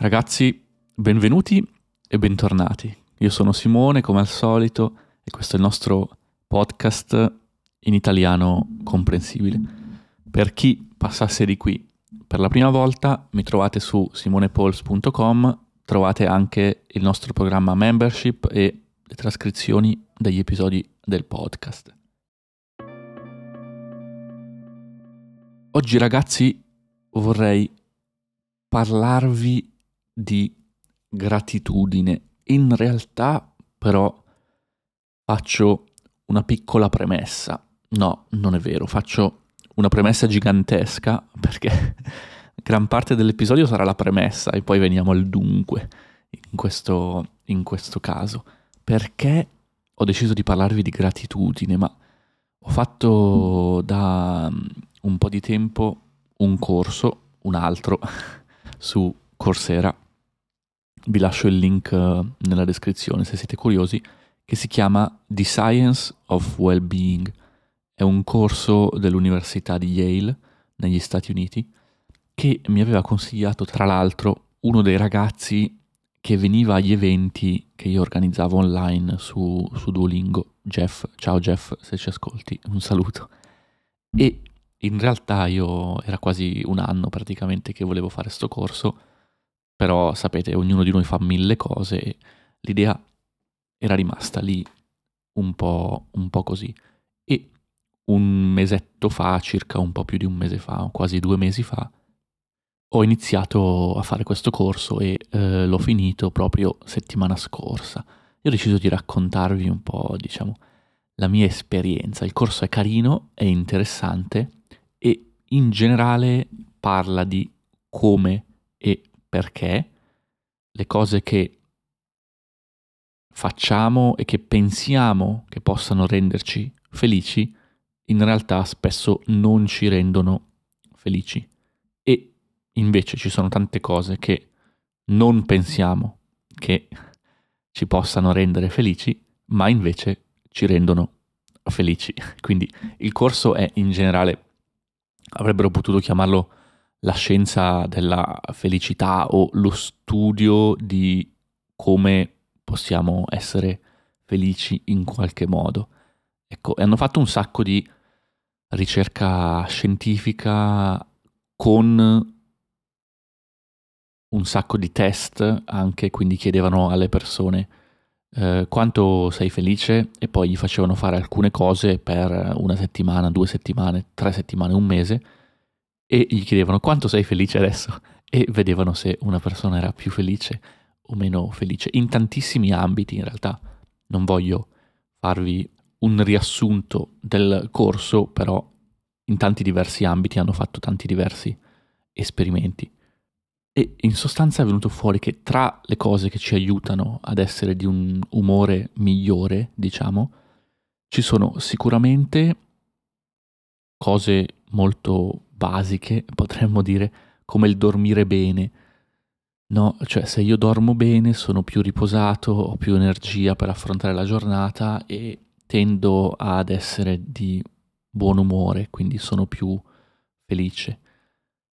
Ragazzi, benvenuti e bentornati. Io sono Simone, come al solito, e questo è il nostro podcast in italiano comprensibile. Per chi passasse di qui per la prima volta, mi trovate su simonepols.com, trovate anche il nostro programma membership e le trascrizioni degli episodi del podcast. Oggi ragazzi vorrei parlarvi di gratitudine. In realtà però faccio una piccola premessa. No, non è vero, faccio una premessa gigantesca perché gran parte dell'episodio sarà la premessa e poi veniamo al dunque in questo, in questo caso. Perché ho deciso di parlarvi di gratitudine, ma ho fatto da mm, un po' di tempo un corso, un altro, su Coursera vi lascio il link eh, nella descrizione se siete curiosi, che si chiama The Science of Wellbeing. È un corso dell'Università di Yale negli Stati Uniti che mi aveva consigliato tra l'altro uno dei ragazzi che veniva agli eventi che io organizzavo online su, su Duolingo, Jeff. Ciao Jeff, se ci ascolti, un saluto. E in realtà io era quasi un anno praticamente che volevo fare questo corso però sapete, ognuno di noi fa mille cose e l'idea era rimasta lì un po', un po' così. E un mesetto fa, circa un po' più di un mese fa, quasi due mesi fa, ho iniziato a fare questo corso e eh, l'ho finito proprio settimana scorsa. Io ho deciso di raccontarvi un po', diciamo, la mia esperienza. Il corso è carino, è interessante e in generale parla di come e perché le cose che facciamo e che pensiamo che possano renderci felici, in realtà spesso non ci rendono felici. E invece ci sono tante cose che non pensiamo che ci possano rendere felici, ma invece ci rendono felici. Quindi il corso è in generale, avrebbero potuto chiamarlo la scienza della felicità o lo studio di come possiamo essere felici in qualche modo. Ecco, e hanno fatto un sacco di ricerca scientifica con un sacco di test anche, quindi chiedevano alle persone eh, quanto sei felice e poi gli facevano fare alcune cose per una settimana, due settimane, tre settimane, un mese e gli chiedevano quanto sei felice adesso e vedevano se una persona era più felice o meno felice in tantissimi ambiti in realtà. Non voglio farvi un riassunto del corso, però in tanti diversi ambiti hanno fatto tanti diversi esperimenti. E in sostanza è venuto fuori che tra le cose che ci aiutano ad essere di un umore migliore, diciamo, ci sono sicuramente cose molto basiche, potremmo dire, come il dormire bene. No, cioè se io dormo bene sono più riposato, ho più energia per affrontare la giornata e tendo ad essere di buon umore, quindi sono più felice.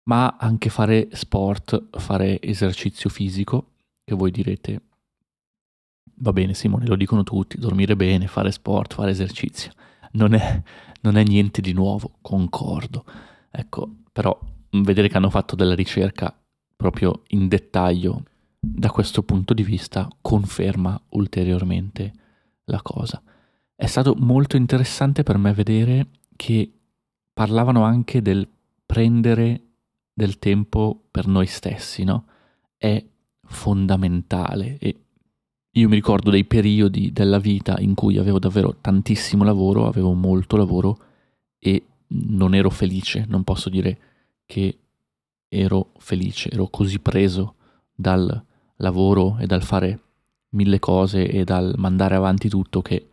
Ma anche fare sport, fare esercizio fisico, che voi direte, va bene Simone, lo dicono tutti, dormire bene, fare sport, fare esercizio. Non è, non è niente di nuovo, concordo. Ecco, però vedere che hanno fatto della ricerca proprio in dettaglio da questo punto di vista conferma ulteriormente la cosa. È stato molto interessante per me vedere che parlavano anche del prendere del tempo per noi stessi, no? È fondamentale e io mi ricordo dei periodi della vita in cui avevo davvero tantissimo lavoro, avevo molto lavoro e non ero felice, non posso dire che ero felice, ero così preso dal lavoro e dal fare mille cose e dal mandare avanti tutto che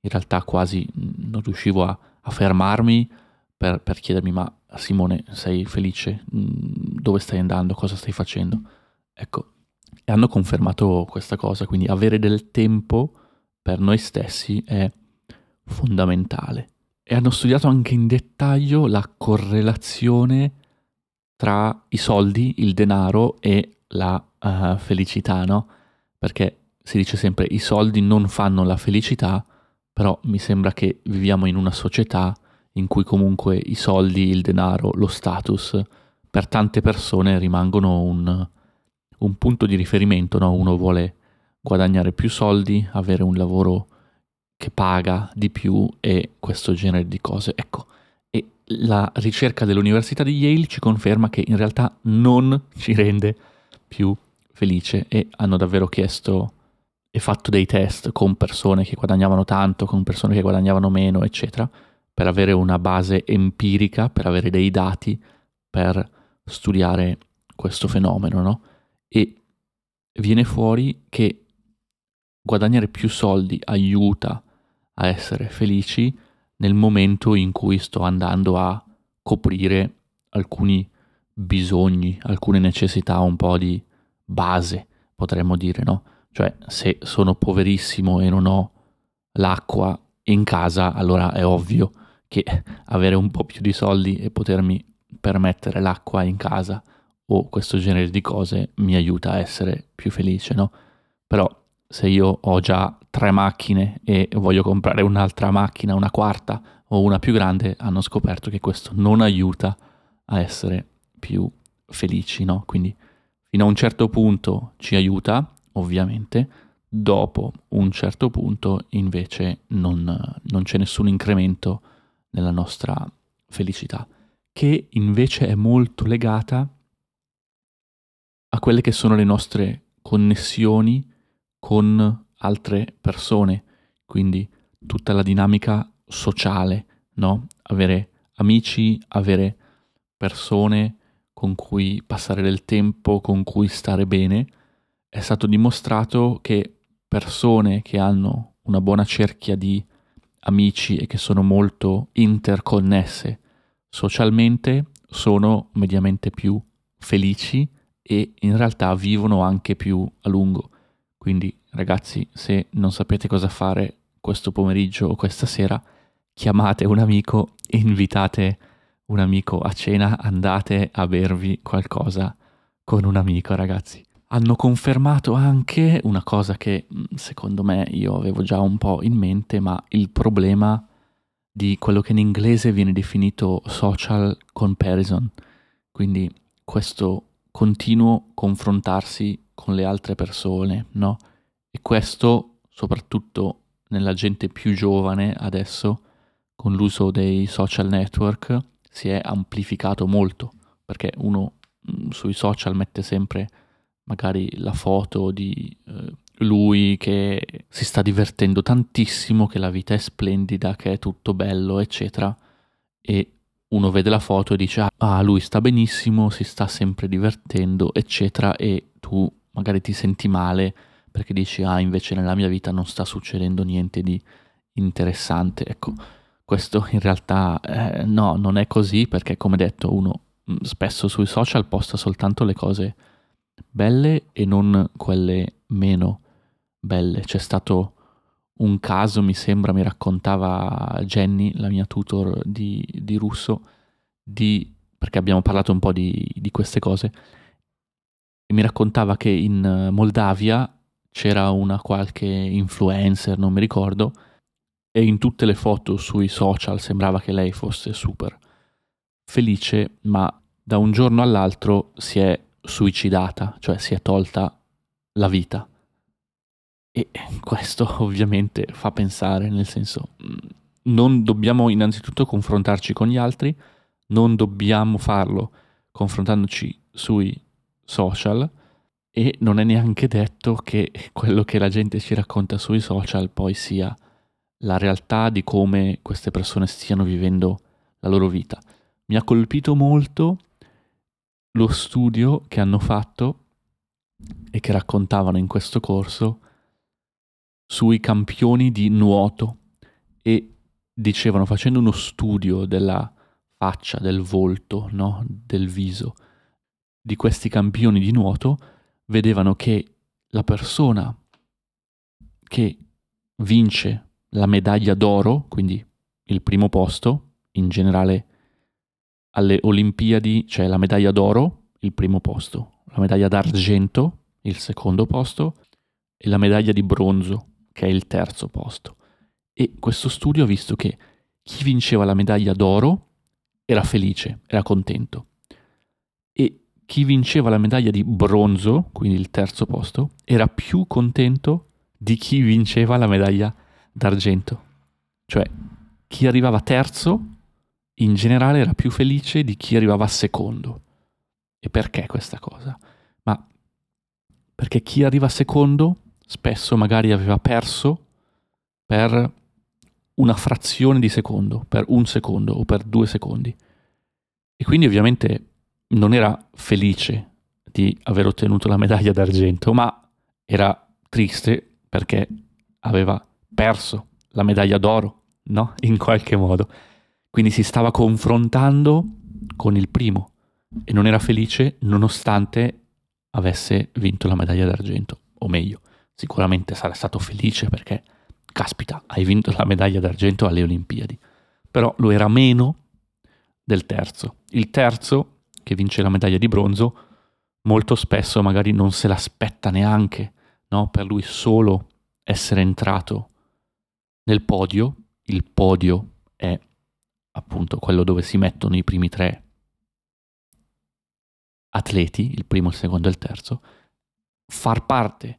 in realtà quasi non riuscivo a, a fermarmi per, per, chiedermi ma Simone sei felice? Mm, dove stai andando? Cosa stai facendo? Ecco, e hanno confermato questa cosa, quindi avere del tempo per noi stessi è fondamentale e hanno studiato anche in dettaglio la correlazione tra i soldi, il denaro e la uh, felicità, no? Perché si dice sempre i soldi non fanno la felicità, però mi sembra che viviamo in una società in cui comunque i soldi, il denaro, lo status per tante persone rimangono un, un punto di riferimento, no? Uno vuole guadagnare più soldi, avere un lavoro che paga di più e questo genere di cose. Ecco, e la ricerca dell'Università di Yale ci conferma che in realtà non ci rende più felice e hanno davvero chiesto e fatto dei test con persone che guadagnavano tanto, con persone che guadagnavano meno, eccetera, per avere una base empirica, per avere dei dati, per studiare questo fenomeno, no? E viene fuori che guadagnare più soldi aiuta a essere felici nel momento in cui sto andando a coprire alcuni bisogni, alcune necessità un po' di base, potremmo dire, no? Cioè, se sono poverissimo e non ho l'acqua in casa, allora è ovvio che avere un po' più di soldi e potermi permettere l'acqua in casa o questo genere di cose mi aiuta a essere più felice, no? Però se io ho già tre macchine e voglio comprare un'altra macchina, una quarta o una più grande, hanno scoperto che questo non aiuta a essere più felici, no? Quindi fino a un certo punto ci aiuta, ovviamente, dopo un certo punto invece non, non c'è nessun incremento nella nostra felicità, che invece è molto legata a quelle che sono le nostre connessioni con altre persone, quindi tutta la dinamica sociale, no? Avere amici, avere persone con cui passare del tempo, con cui stare bene. È stato dimostrato che persone che hanno una buona cerchia di amici e che sono molto interconnesse socialmente sono mediamente più felici e in realtà vivono anche più a lungo. Quindi ragazzi, se non sapete cosa fare questo pomeriggio o questa sera, chiamate un amico, invitate un amico a cena, andate a bervi qualcosa con un amico, ragazzi. Hanno confermato anche una cosa che mm, secondo me io avevo già un po' in mente, ma il problema di quello che in inglese viene definito social comparison, quindi questo continuo confrontarsi con le altre persone, no? E questo soprattutto nella gente più giovane adesso, con l'uso dei social network, si è amplificato molto, perché uno mm, sui social mette sempre magari la foto di eh, lui che si sta divertendo tantissimo, che la vita è splendida, che è tutto bello, eccetera, e uno vede la foto e dice ah lui sta benissimo, si sta sempre divertendo, eccetera, e tu magari ti senti male perché dici ah invece nella mia vita non sta succedendo niente di interessante. Ecco, questo in realtà eh, no, non è così perché come detto uno mm, spesso sui social posta soltanto le cose belle e non quelle meno belle. C'è stato un caso, mi sembra, mi raccontava Jenny, la mia tutor di, di russo, di, perché abbiamo parlato un po' di, di queste cose, e mi raccontava che in Moldavia c'era una qualche influencer, non mi ricordo, e in tutte le foto sui social sembrava che lei fosse super felice, ma da un giorno all'altro si è suicidata, cioè si è tolta la vita. E questo ovviamente fa pensare, nel senso, mm, non dobbiamo innanzitutto confrontarci con gli altri, non dobbiamo farlo confrontandoci sui social e non è neanche detto che quello che la gente ci racconta sui social poi sia la realtà di come queste persone stiano vivendo la loro vita. Mi ha colpito molto lo studio che hanno fatto e che raccontavano in questo corso sui campioni di nuoto e dicevano facendo uno studio della faccia, del volto, no? del viso di questi campioni di nuoto, vedevano che la persona che vince la medaglia d'oro, quindi il primo posto, in generale alle Olimpiadi c'è la medaglia d'oro, il primo posto, la medaglia d'argento, il secondo posto, e la medaglia di bronzo, che è il terzo posto. E questo studio ha visto che chi vinceva la medaglia d'oro era felice, era contento. Chi vinceva la medaglia di bronzo, quindi il terzo posto, era più contento di chi vinceva la medaglia d'argento. Cioè, chi arrivava terzo in generale era più felice di chi arrivava secondo. E perché questa cosa? Ma perché chi arriva secondo spesso magari aveva perso per una frazione di secondo, per un secondo o per due secondi. E quindi ovviamente non era felice di aver ottenuto la medaglia d'argento, ma era triste perché aveva perso la medaglia d'oro, no? In qualche modo. Quindi si stava confrontando con il primo e non era felice nonostante avesse vinto la medaglia d'argento, o meglio, sicuramente sarà stato felice perché, caspita, hai vinto la medaglia d'argento alle Olimpiadi, però lo era meno del terzo. Il terzo, che vince la medaglia di bronzo, molto spesso magari non se l'aspetta neanche, no? per lui solo essere entrato nel podio, il podio è appunto quello dove si mettono i primi tre atleti, il primo, il secondo e il terzo, far parte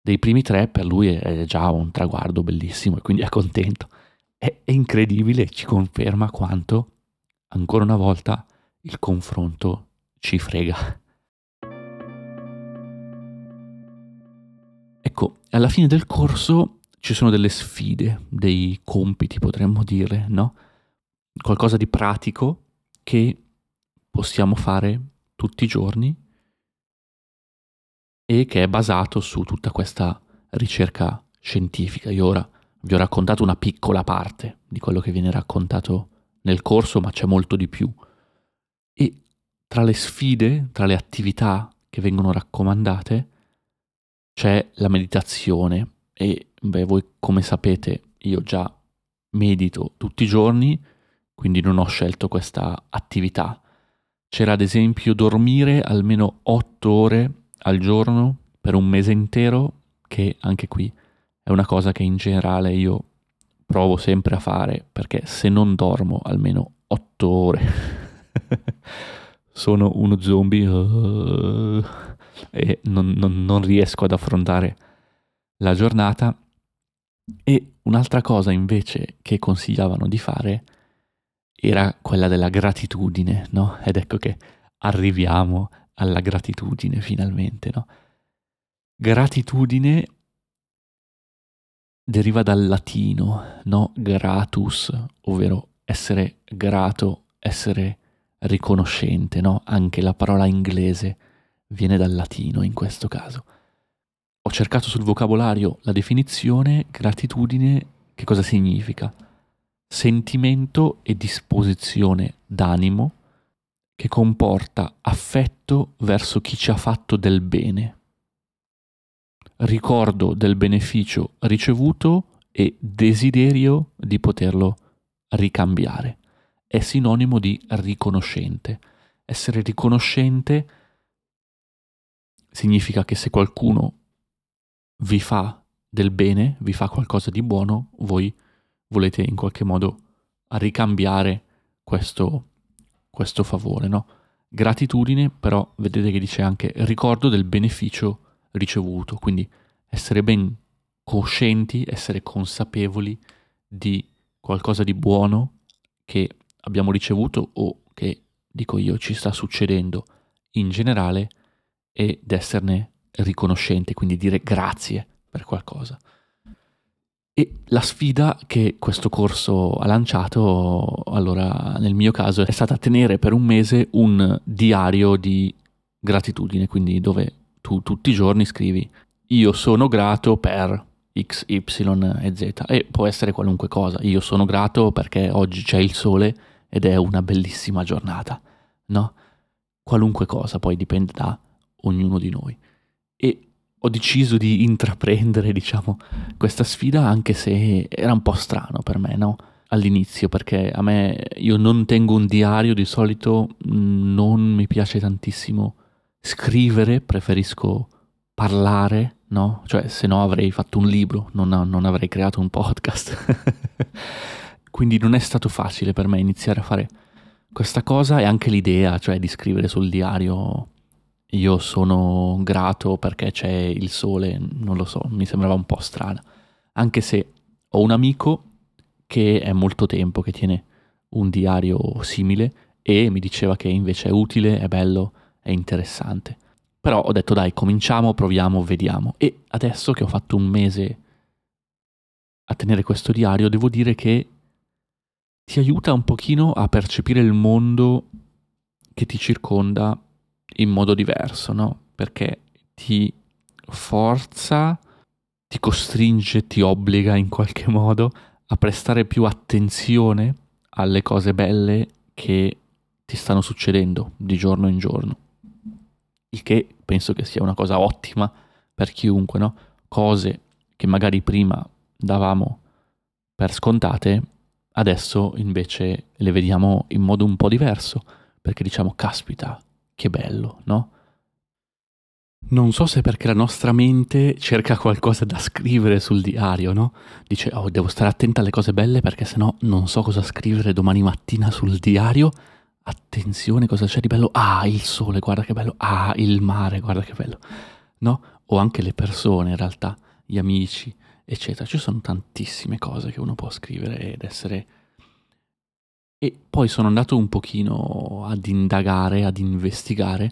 dei primi tre per lui è già un traguardo bellissimo e quindi è contento. È, incredibile, ci conferma quanto ancora una volta il confronto ci frega. Ecco, alla fine del corso ci sono delle sfide, dei compiti potremmo dire, no? Qualcosa di pratico che possiamo fare tutti i giorni e che è basato su tutta questa ricerca scientifica. Io ora vi ho raccontato una piccola parte di quello che viene raccontato nel corso, ma c'è molto di più. E tra le sfide, tra le attività che vengono raccomandate, c'è la meditazione e beh, voi come sapete io già medito tutti i giorni, quindi non ho scelto questa attività. C'era ad esempio dormire almeno 8 ore al giorno per un mese intero, che anche qui è una cosa che in generale io provo sempre a fare, perché se non dormo almeno 8 ore sono uno zombie uh, e non, non, non riesco ad affrontare la giornata. E un'altra cosa invece che consigliavano di fare era quella della gratitudine, no? Ed ecco che arriviamo alla gratitudine finalmente, no? Gratitudine deriva dal latino, no? Gratus, ovvero essere grato, essere riconoscente, no? Anche la parola inglese viene dal latino in questo caso. Ho cercato sul vocabolario la definizione gratitudine, che cosa significa? Sentimento e disposizione d'animo che comporta affetto verso chi ci ha fatto del bene, ricordo del beneficio ricevuto e desiderio di poterlo ricambiare. È sinonimo di riconoscente. Essere riconoscente significa che se qualcuno vi fa del bene, vi fa qualcosa di buono, voi volete in qualche modo ricambiare questo, questo favore, no? Gratitudine, però vedete che dice anche ricordo del beneficio ricevuto, quindi essere ben coscienti, essere consapevoli di qualcosa di buono che abbiamo ricevuto o che, dico io, ci sta succedendo in generale ed esserne riconoscenti, quindi dire grazie per qualcosa. E la sfida che questo corso ha lanciato, allora nel mio caso, è stata tenere per un mese un diario di gratitudine, quindi dove tu tutti i giorni scrivi io sono grato per X, Y e Z e può essere qualunque cosa. Io sono grato perché oggi c'è il sole ed è una bellissima giornata, no? Qualunque cosa, poi dipende da ognuno di noi. E ho deciso di intraprendere, diciamo, questa sfida anche se era un po' strano per me, no? All'inizio, perché a me io non tengo un diario di solito, mm, non mi piace tantissimo scrivere, preferisco parlare, no? Cioè, se no avrei fatto un libro, non, non avrei creato un podcast. Quindi non è stato facile per me iniziare a fare questa cosa e anche l'idea, cioè di scrivere sul diario io sono grato perché c'è il sole, non lo so, mi sembrava un po' strana. Anche se ho un amico che è molto tempo che tiene un diario simile e mi diceva che invece è utile, è bello, è interessante. Però ho detto dai, cominciamo, proviamo, vediamo. E adesso che ho fatto un mese a tenere questo diario, devo dire che ti aiuta un pochino a percepire il mondo che ti circonda in modo diverso, no? Perché ti forza, ti costringe, ti obbliga in qualche modo a prestare più attenzione alle cose belle che ti stanno succedendo di giorno in giorno. Il che penso che sia una cosa ottima per chiunque, no? Cose che magari prima davamo per scontate, adesso invece le vediamo in modo un po' diverso, perché diciamo, caspita, che bello, no? Non so se perché la nostra mente cerca qualcosa da scrivere sul diario, no? Dice, oh, devo stare attenta alle cose belle perché sennò non so cosa scrivere domani mattina sul diario. Attenzione, cosa c'è di bello? Ah, il sole, guarda che bello. Ah, il mare, guarda che bello. No? O anche le persone, in realtà, gli amici, eccetera. Ci sono tantissime cose che uno può scrivere ed essere... E poi sono andato un pochino ad indagare, ad investigare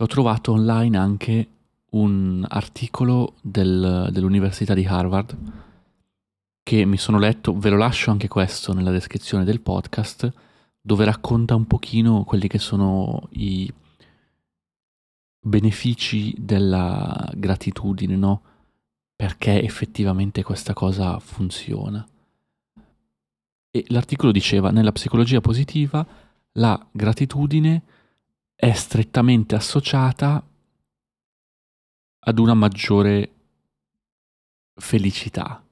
ho trovato online anche un articolo del, dell'Università di Harvard che mi sono letto, ve lo lascio anche questo nella descrizione del podcast, dove racconta un pochino quelli che sono i benefici della gratitudine, no? Perché effettivamente questa cosa funziona. E l'articolo diceva, nella psicologia positiva, la gratitudine è strettamente associata ad una maggiore felicità,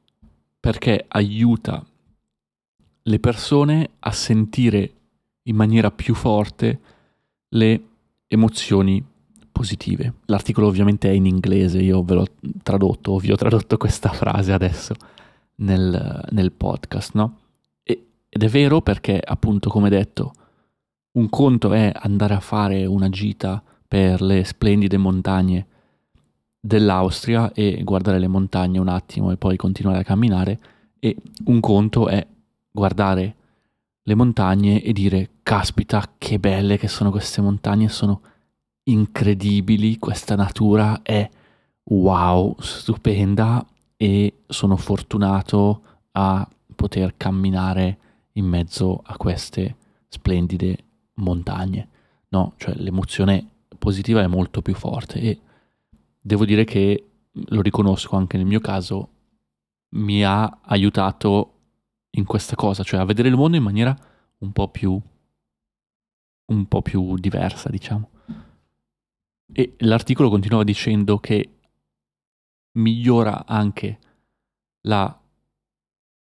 perché aiuta le persone a sentire in maniera più forte le emozioni positive. L'articolo ovviamente è in inglese, io ve l'ho tradotto, vi ho tradotto questa frase adesso nel, nel podcast, no? E, ed è vero perché, appunto, come detto, un conto è andare a fare una gita per le splendide montagne dell'Austria e guardare le montagne un attimo e poi continuare a camminare e un conto è guardare le montagne e dire caspita che belle che sono queste montagne, sono incredibili, questa natura è wow, stupenda e sono fortunato a poter camminare in mezzo a queste splendide montagne, no? Cioè l'emozione positiva è molto più forte e devo dire che lo riconosco anche nel mio caso, mi ha aiutato in questa cosa, cioè a vedere il mondo in maniera un po' più un po' più diversa, diciamo. E l'articolo continuava dicendo che migliora anche la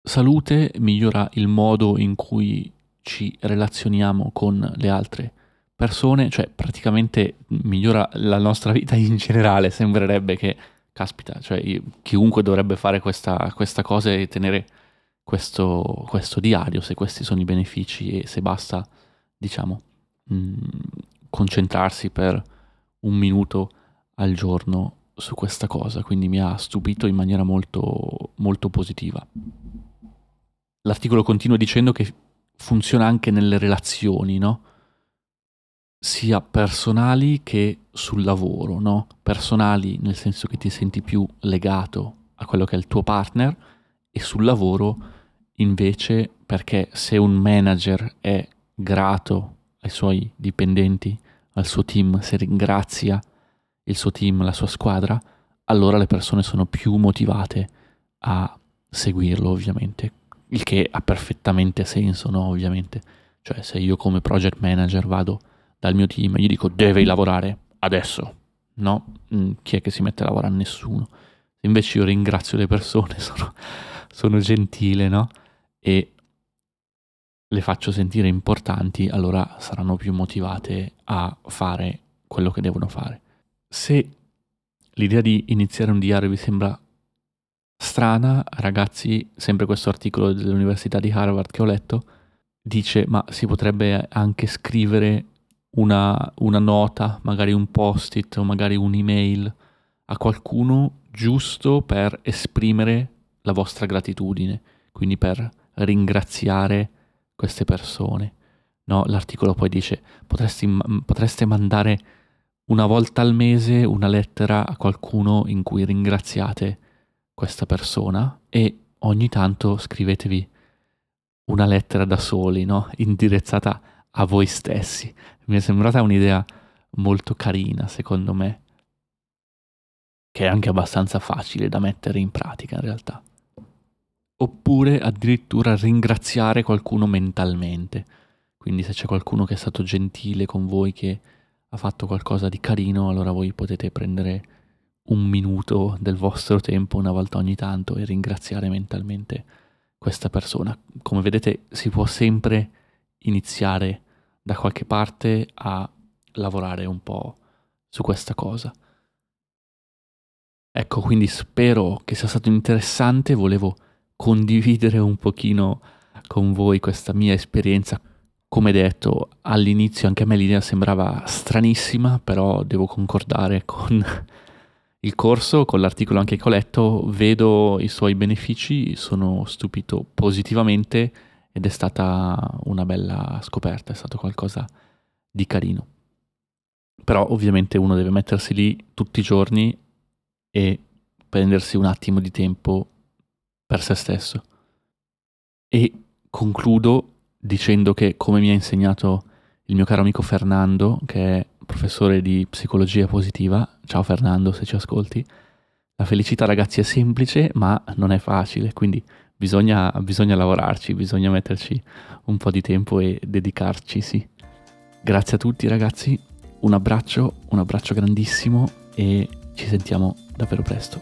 salute, migliora il modo in cui ci relazioniamo con le altre persone, cioè praticamente migliora la nostra vita in generale, sembrerebbe che, caspita, cioè io, chiunque dovrebbe fare questa, questa cosa e tenere questo, questo, diario, se questi sono i benefici e se basta, diciamo, mh, mm, concentrarsi per un minuto al giorno su questa cosa, quindi mi ha stupito in maniera molto, molto positiva. L'articolo continua dicendo che funziona anche nelle relazioni, no? Sia personali che sul lavoro, no? Personali nel senso che ti senti più legato a quello che è il tuo partner e sul lavoro invece perché se un manager è grato ai suoi dipendenti, al suo team, se ringrazia il suo team, la sua squadra, allora le persone sono più motivate a seguirlo ovviamente il che ha perfettamente senso, no? Ovviamente. Cioè, se io come project manager vado dal mio team e gli dico devi lavorare adesso, no? Mm, chi è che si mette a lavorare? Nessuno. Invece io ringrazio le persone, sono, sono gentile, no? E le faccio sentire importanti, allora saranno più motivate a fare quello che devono fare. Se l'idea di iniziare un diario vi sembra strana, ragazzi, sempre questo articolo dell'Università di Harvard che ho letto, dice ma si potrebbe anche scrivere una, una nota, magari un post-it o magari un'email a qualcuno giusto per esprimere la vostra gratitudine, quindi per ringraziare queste persone. No, l'articolo poi dice potresti, potreste mandare una volta al mese una lettera a qualcuno in cui ringraziate questa persona e ogni tanto scrivetevi una lettera da soli, no? indirizzata a voi stessi. Mi è sembrata un'idea molto carina, secondo me, che è anche abbastanza facile da mettere in pratica in realtà. Oppure addirittura ringraziare qualcuno mentalmente. Quindi se c'è qualcuno che è stato gentile con voi, che ha fatto qualcosa di carino, allora voi potete prendere un minuto del vostro tempo una volta ogni tanto e ringraziare mentalmente questa persona. Come vedete si può sempre iniziare da qualche parte a lavorare un po' su questa cosa. Ecco, quindi spero che sia stato interessante, volevo condividere un pochino con voi questa mia esperienza. Come detto, all'inizio anche a me l'idea sembrava stranissima, però devo concordare con il corso, con l'articolo anche che ho letto, vedo i suoi benefici, sono stupito positivamente ed è stata una bella scoperta, è stato qualcosa di carino. Però ovviamente uno deve mettersi lì tutti i giorni e prendersi un attimo di tempo per se stesso. E concludo dicendo che, come mi ha insegnato il mio caro amico Fernando, che è professore di psicologia positiva, ciao Fernando se ci ascolti, la felicità ragazzi è semplice ma non è facile, quindi bisogna, bisogna lavorarci, bisogna metterci un po' di tempo e dedicarci, sì. Grazie a tutti ragazzi, un abbraccio, un abbraccio grandissimo e ci sentiamo davvero presto.